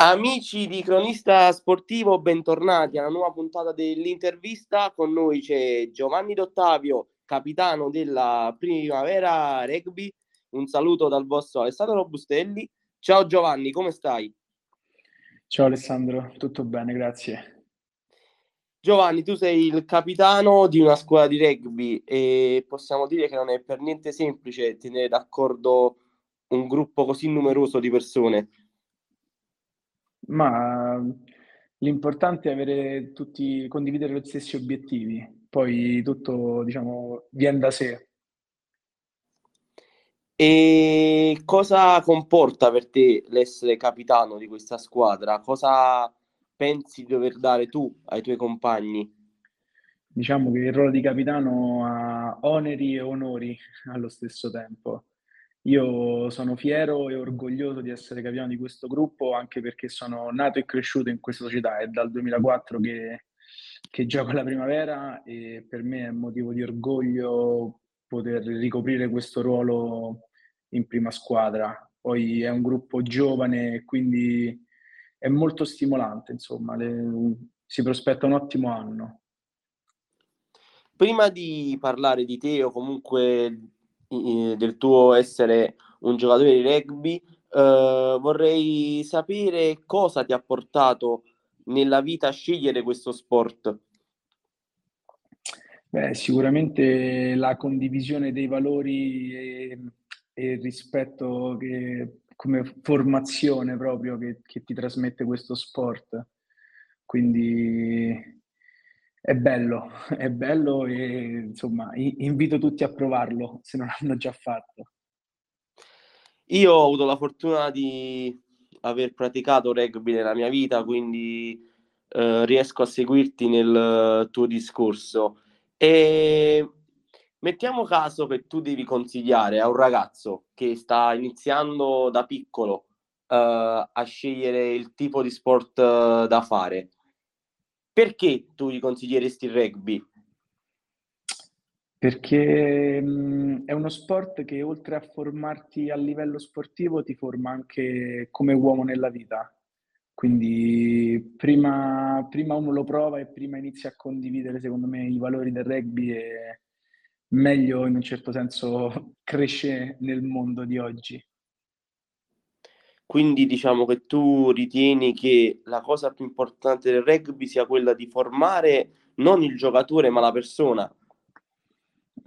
Amici di Cronista Sportivo, bentornati alla nuova puntata dell'intervista. Con noi c'è Giovanni Dottavio, capitano della Primavera Rugby. Un saluto dal vostro Alessandro Robustelli. Ciao Giovanni, come stai? Ciao Alessandro, tutto bene, grazie. Giovanni, tu sei il capitano di una scuola di rugby e possiamo dire che non è per niente semplice tenere d'accordo un gruppo così numeroso di persone. Ma l'importante è avere tutti, condividere gli stessi obiettivi, poi tutto, diciamo, viene da sé. E cosa comporta per te l'essere capitano di questa squadra? Cosa pensi di dover dare tu ai tuoi compagni? Diciamo che il ruolo di capitano ha oneri e onori allo stesso tempo. Io sono fiero e orgoglioso di essere capitano di questo gruppo, anche perché sono nato e cresciuto in questa società. È dal 2004 che, che gioco alla primavera e per me è motivo di orgoglio poter ricoprire questo ruolo in prima squadra. Poi è un gruppo giovane, quindi è molto stimolante, insomma, le, si prospetta un ottimo anno. Prima di parlare di te o comunque del tuo essere un giocatore di rugby, eh, vorrei sapere cosa ti ha portato nella vita a scegliere questo sport. Beh, sicuramente la condivisione dei valori e, e il rispetto che, come formazione proprio che, che ti trasmette questo sport. Quindi è bello, è bello e insomma invito tutti a provarlo se non hanno già fatto. Io ho avuto la fortuna di aver praticato rugby nella mia vita, quindi eh, riesco a seguirti nel tuo discorso. E mettiamo caso che tu devi consigliare a un ragazzo che sta iniziando da piccolo eh, a scegliere il tipo di sport eh, da fare perché tu gli consiglieresti il rugby? Perché mh, è uno sport che oltre a formarti a livello sportivo ti forma anche come uomo nella vita. Quindi prima, prima uno lo prova e prima inizia a condividere, secondo me, i valori del rugby e meglio in un certo senso cresce nel mondo di oggi. Quindi diciamo che tu ritieni che la cosa più importante del rugby sia quella di formare non il giocatore ma la persona.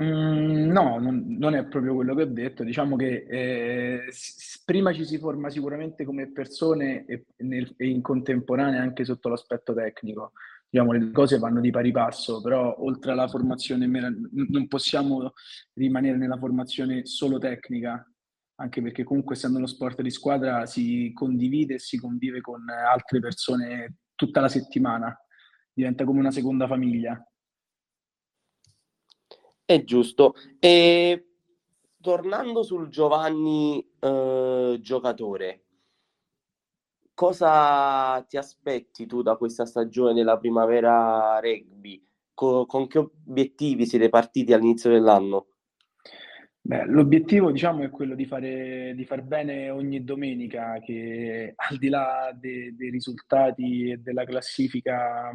Mm, no, non, non, è proprio quello che ho detto. Diciamo che eh, s- prima ci si forma sicuramente come persone e, nel, e, in contemporanea anche sotto l'aspetto tecnico. Diciamo, le cose vanno di pari passo, però oltre alla formazione non possiamo rimanere nella formazione solo tecnica, anche perché comunque essendo uno sport di squadra si condivide e si convive con altre persone tutta la settimana, diventa come una seconda famiglia. È giusto. E tornando sul Giovanni eh, giocatore, cosa ti aspetti tu da questa stagione della primavera rugby? Co- con che obiettivi siete partiti all'inizio dell'anno? Beh, l'obiettivo diciamo è quello di fare, di far bene ogni domenica, che al di là de, dei risultati e della classifica,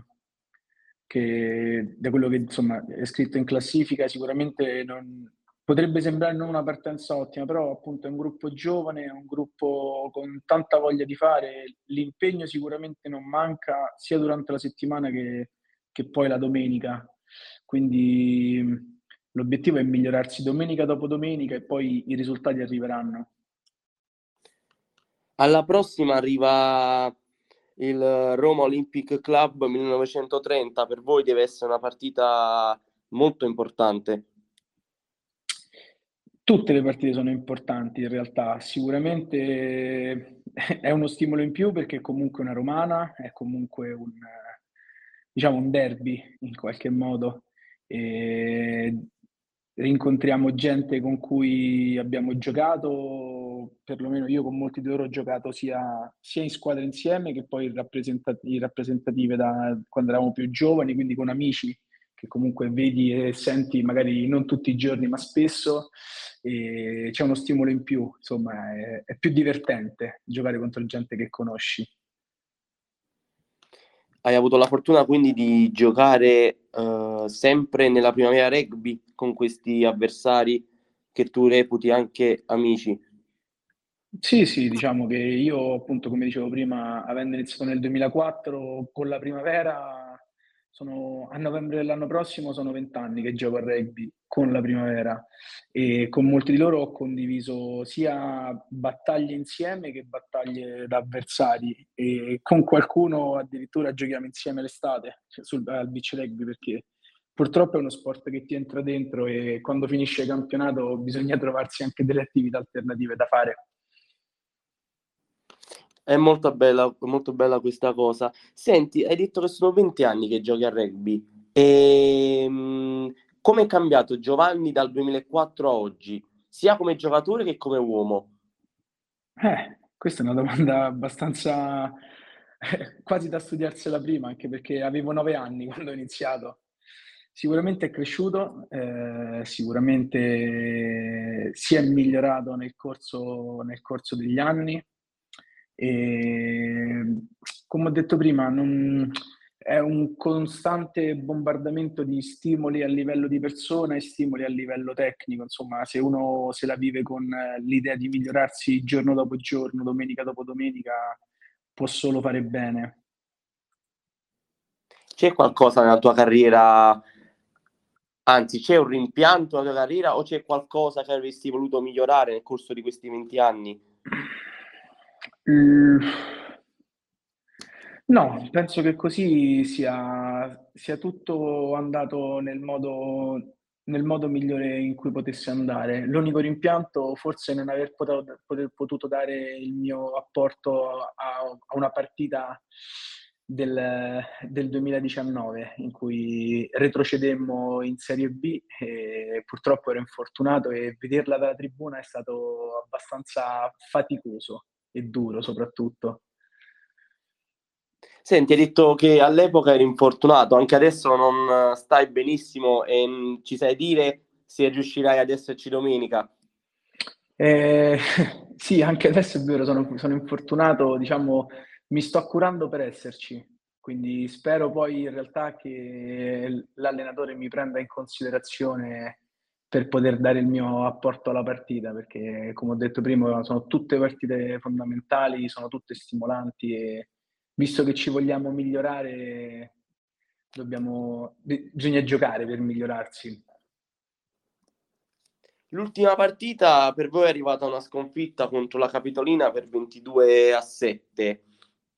che, da quello che insomma è scritto in classifica, sicuramente non, potrebbe sembrare non una partenza ottima, però appunto è un gruppo giovane, è un gruppo con tanta voglia di fare, l'impegno sicuramente non manca sia durante la settimana che, che poi la domenica. Quindi L'obiettivo è migliorarsi domenica dopo domenica e poi i risultati arriveranno. Alla prossima arriva il Roma Olympic Club 1930. Per voi deve essere una partita molto importante. Tutte le partite sono importanti in realtà, sicuramente è uno stimolo in più perché è comunque una romana, è comunque un, diciamo, un derby in qualche modo. E rincontriamo gente con cui abbiamo giocato, perlomeno io con molti di loro ho giocato sia, sia in squadra insieme che poi in, rappresentati, rappresentative da quando eravamo più giovani, quindi con amici che comunque vedi e senti magari non tutti i giorni ma spesso e c'è uno stimolo in più, insomma è, è più divertente giocare contro gente che conosci. Hai avuto la fortuna quindi di giocare uh, sempre nella primavera rugby con questi avversari che tu reputi anche amici. Sì, sì, diciamo che io appunto, come dicevo prima, avendo iniziato nel 2004 con la primavera, sono, a novembre dell'anno prossimo sono vent'anni che gioco a rugby con la primavera e con molti di loro ho condiviso sia battaglie insieme che battaglie da avversari e con qualcuno addirittura giochiamo insieme l'estate cioè sul, al beach rugby perché purtroppo è uno sport che ti entra dentro e quando finisce il campionato bisogna trovarsi anche delle attività alternative da fare. È molto bella, molto bella questa cosa. Senti, hai detto che sono 20 anni che giochi a rugby. E, ehm, come è cambiato Giovanni dal 2004 a oggi, sia come giocatore che come uomo? Eh, questa è una domanda abbastanza quasi da studiarsela prima, anche perché avevo nove anni quando ho iniziato. Sicuramente è cresciuto, eh, sicuramente si è migliorato nel corso, nel corso degli anni e, come ho detto prima, non, è un costante bombardamento di stimoli a livello di persona e stimoli a livello tecnico. Insomma, se uno se la vive con l'idea di migliorarsi giorno dopo giorno, domenica dopo domenica, può solo fare bene. C'è qualcosa nella tua carriera, anzi, c'è un rimpianto nella tua carriera o c'è qualcosa che avresti voluto migliorare nel corso di questi 20 anni? Mm. No, penso che così sia, sia tutto andato nel modo, nel modo migliore in cui potesse andare. L'unico rimpianto forse è non aver potuto, poter, potuto dare il mio apporto a, a una partita del, del, 2019 in cui retrocedemmo in Serie B e purtroppo ero infortunato e vederla dalla tribuna è stato abbastanza faticoso e duro soprattutto. Senti, hai detto che all'epoca eri infortunato, anche adesso non stai benissimo e mm, ci sai dire se riuscirai ad esserci domenica? Eh, sì, anche adesso è vero, sono, sono infortunato, diciamo, mi sto curando per esserci, quindi spero poi in realtà che l'allenatore mi prenda in considerazione per poter dare il mio apporto alla partita, perché come ho detto prima sono tutte partite fondamentali, sono tutte stimolanti e visto che ci vogliamo migliorare, dobbiamo, bisogna giocare per migliorarsi. L'ultima partita per voi è arrivata una sconfitta contro la Capitolina per 22 a 7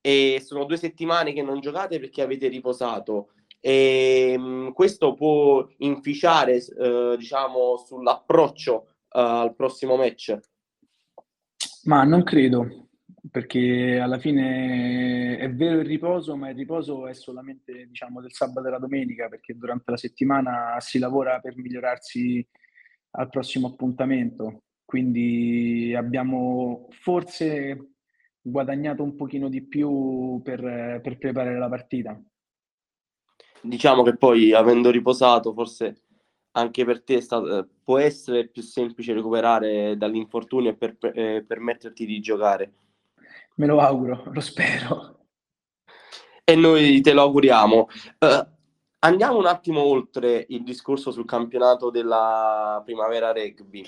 e sono due settimane che non giocate perché avete riposato e mh, mm, questo può inficiare eh, diciamo sull'approccio eh, al prossimo match? Ma non credo perché alla fine è vero il riposo ma il riposo è solamente diciamo del sabato e la domenica perché durante la settimana si lavora per migliorarsi al prossimo appuntamento. Quindi abbiamo forse guadagnato un pochino di più per, per preparare la partita diciamo che poi avendo riposato forse anche per te stato, eh, può essere più semplice recuperare dall'infortunio e per, eh, permetterti di giocare. Me lo auguro, lo spero. E noi te lo auguriamo. Uh, andiamo un attimo oltre il discorso sul campionato della primavera rugby.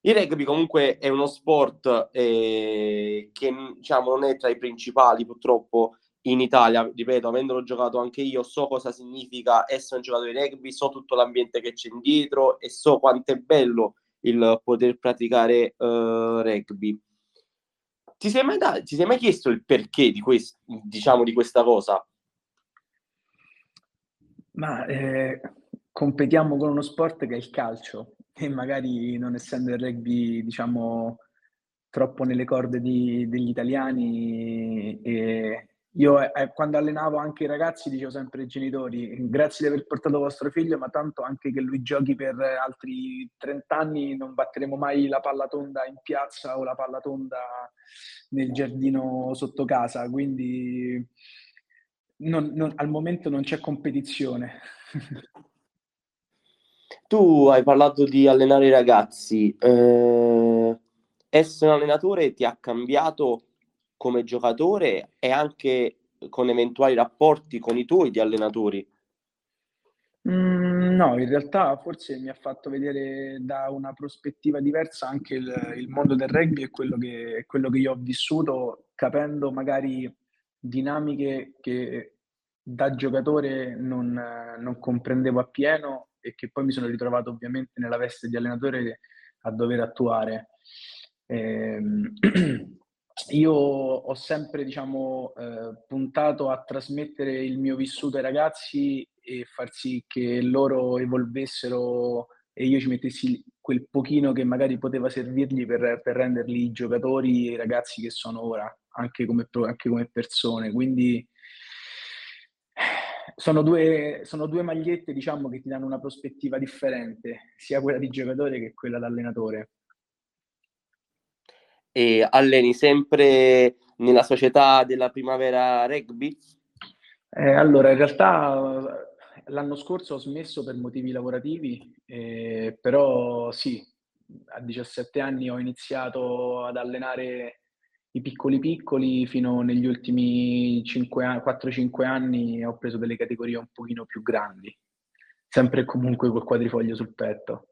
Il rugby comunque è uno sport eh, che diciamo, non è tra i principali purtroppo in Italia, ripeto, avendolo giocato anche io, so cosa significa essere un giocatore di rugby, so tutto l'ambiente che c'è dietro e so quanto è bello il poter praticare uh, rugby. Ti sei, mai da- ti sei mai chiesto il perché di, quest- diciamo, di questa cosa? Ma eh, competiamo con uno sport che è il calcio e magari non essendo il rugby, diciamo, troppo nelle corde di, degli italiani e io eh, eh, quando allenavo anche i ragazzi dicevo sempre ai genitori grazie di aver portato vostro figlio ma tanto anche che lui giochi per altri 30 anni non batteremo mai la palla tonda in piazza o la palla tonda nel giardino sotto casa. Quindi non, non, al momento non c'è competizione. Tu hai parlato di allenare i ragazzi. Eh, essere un allenatore ti ha cambiato come giocatore e anche con eventuali rapporti con i tuoi di allenatori? Mm, no, in realtà forse mi ha fatto vedere da una prospettiva diversa anche il, il mondo del rugby e quello che, quello che io ho vissuto, capendo magari dinamiche che da giocatore non, non comprendevo appieno e che poi mi sono ritrovato ovviamente nella veste di allenatore a dover attuare. Eh, io ho sempre diciamo, eh, puntato a trasmettere il mio vissuto ai ragazzi e far sì che loro evolvessero e io ci mettessi quel pochino che magari poteva servirgli per, per renderli i giocatori e i ragazzi che sono ora, anche come, anche come persone. Quindi sono due, sono due magliette diciamo, che ti danno una prospettiva differente, sia quella di giocatore che quella da allenatore. E alleni sempre nella società della primavera rugby? Eh, allora, in realtà l'anno scorso ho smesso per motivi lavorativi, eh, però sì, a 17 anni ho iniziato ad allenare i piccoli piccoli fino negli ultimi 4-5 anni ho preso delle categorie un pochino più grandi, sempre e comunque col quadrifoglio sul petto.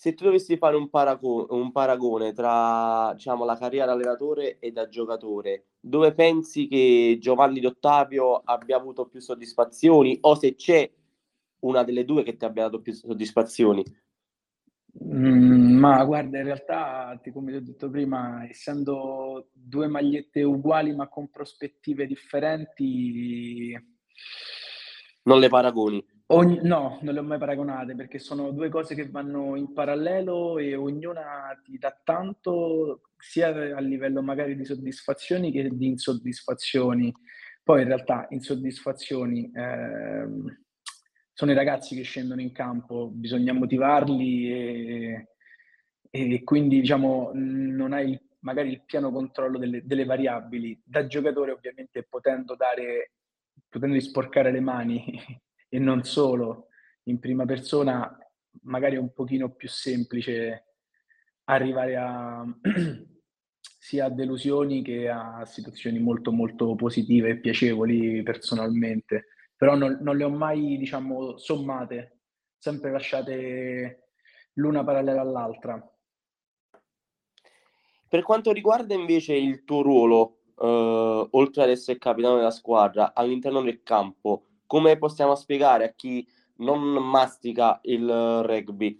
Se tu dovessi fare un, parago- un paragone tra diciamo, la carriera da allenatore e da giocatore, dove pensi che Giovanni D'Ottavio abbia avuto più soddisfazioni o se c'è una delle due che ti abbia dato più soddisfazioni? Mm, ma guarda, in realtà, come ti ho detto prima, essendo due magliette uguali ma con prospettive differenti... Non le paragoni? Ogni... no, non le ho mai paragonate perché sono due cose che vanno in parallelo e ognuna ti dà tanto sia a livello magari di soddisfazioni che di insoddisfazioni. Poi in realtà insoddisfazioni... Ehm sono i ragazzi che scendono in campo, bisogna motivarli e, e quindi diciamo non hai magari il pieno controllo delle, delle, variabili. Da giocatore ovviamente potendo dare, potendo sporcare le mani e non solo in prima persona, magari è un pochino più semplice arrivare a sia a delusioni che a situazioni molto molto positive e piacevoli personalmente però non, non le ho mai, diciamo, sommate, sempre lasciate l'una parallela all'altra. Per quanto riguarda invece il tuo ruolo, eh, oltre ad essere capitano della squadra, all'interno del campo, come possiamo spiegare a chi non mastica il rugby?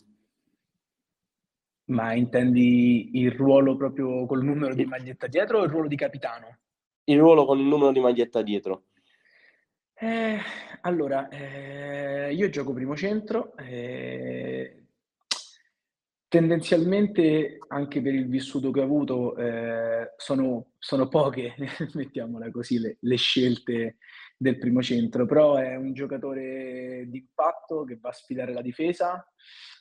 Ma intendi il ruolo proprio col numero di maglietta dietro o il ruolo di capitano? Il ruolo con il numero di maglietta dietro. Eh, allora, eh, io gioco primo centro, eh, tendenzialmente anche per il vissuto che ho avuto eh, sono, sono, poche, mettiamola così, le, le, scelte del primo centro, però è un giocatore di impatto che va a sfidare la difesa,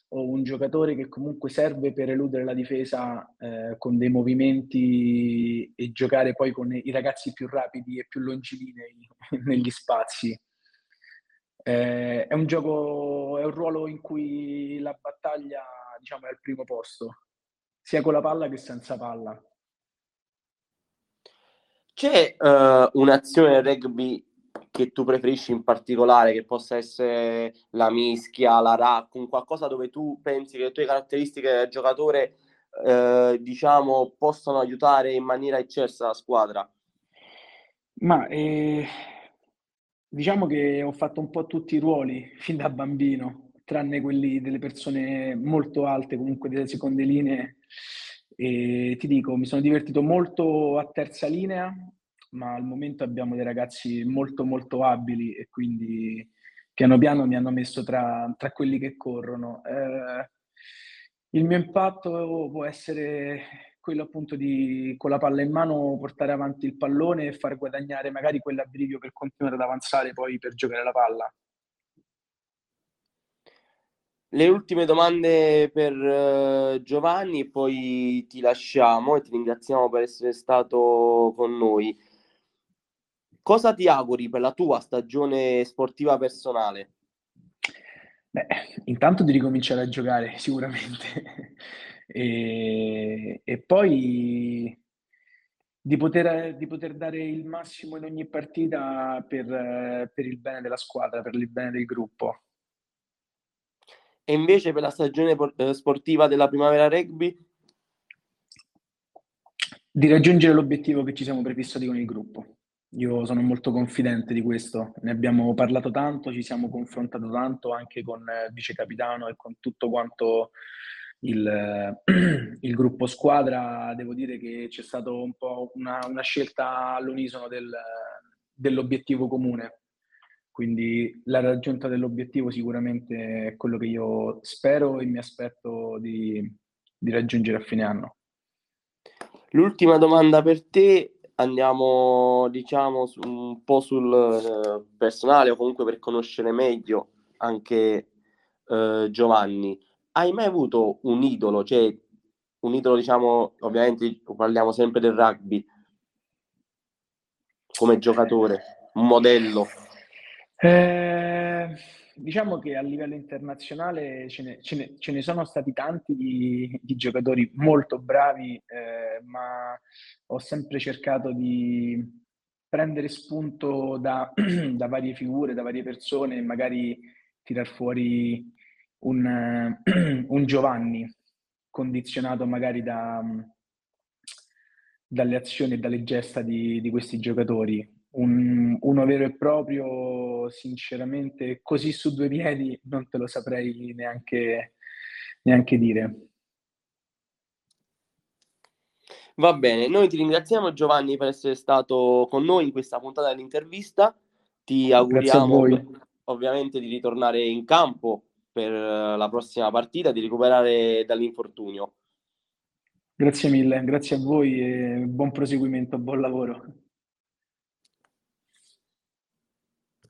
o un giocatore che comunque serve per eludere la difesa eh, con dei movimenti e giocare poi con i ragazzi più rapidi e più longilinei negli spazi. Eh, è un gioco, è un ruolo in cui la battaglia diciamo, è al primo posto, sia con la palla che senza palla. C'è uh, un'azione rugby che tu preferisci in particolare, che possa essere la mischia, la rack, un qualcosa dove tu pensi che le tue caratteristiche del giocatore, eh, diciamo, possano aiutare in maniera eccelsa la squadra? Ma eh, diciamo che ho fatto un po' tutti i ruoli fin da bambino, tranne quelli delle persone molto alte, comunque delle seconde linee. E ti dico, mi sono divertito molto a terza linea, ma al momento abbiamo dei ragazzi molto molto abili e quindi piano piano mi hanno messo tra, tra quelli che corrono. Eh, il mio impatto può essere quello appunto di con la palla in mano portare avanti il pallone e far guadagnare magari quell'abbrivio per continuare ad avanzare poi per giocare la palla. Le ultime domande per uh, Giovanni, poi ti lasciamo e ti ringraziamo per essere stato con noi. Cosa ti auguri per la tua stagione sportiva personale? Beh, intanto di ricominciare a giocare sicuramente e, e poi di poter, di poter, dare il massimo in ogni partita per, per, il bene della squadra, per il bene del gruppo. E invece per la stagione eh, sportiva della primavera rugby? Di raggiungere l'obiettivo che ci siamo prefissati con il gruppo. Io sono molto confidente di questo, ne abbiamo parlato tanto, ci siamo confrontato tanto anche con il vice capitano e con tutto quanto il, il, gruppo squadra, devo dire che c'è stata un po' una, una scelta all'unisono del, dell'obiettivo comune. Quindi la raggiunta dell'obiettivo sicuramente è quello che io spero e mi aspetto di, di raggiungere a fine anno. L'ultima domanda per te, andiamo diciamo un po' sul eh, personale o comunque per conoscere meglio anche eh, Giovanni. Hai mai avuto un idolo, cioè un idolo, diciamo, ovviamente parliamo sempre del rugby, come giocatore, un modello? Eh, diciamo che a livello internazionale ce ne, ce ne, ce ne sono stati tanti di, di giocatori molto bravi, eh, ma ho sempre cercato di prendere spunto da, da varie figure, da varie persone e magari tirar fuori un, un Giovanni condizionato magari da, dalle azioni e dalle gesta di, di questi giocatori. Un, uno vero e proprio, sinceramente, così su due piedi non te lo saprei neanche, neanche dire. Va bene, noi ti ringraziamo Giovanni per essere stato con noi in questa puntata dell'intervista. Ti auguriamo ovviamente di ritornare in campo per la prossima partita, di recuperare dall'infortunio. Grazie mille, grazie a voi e buon proseguimento, buon lavoro.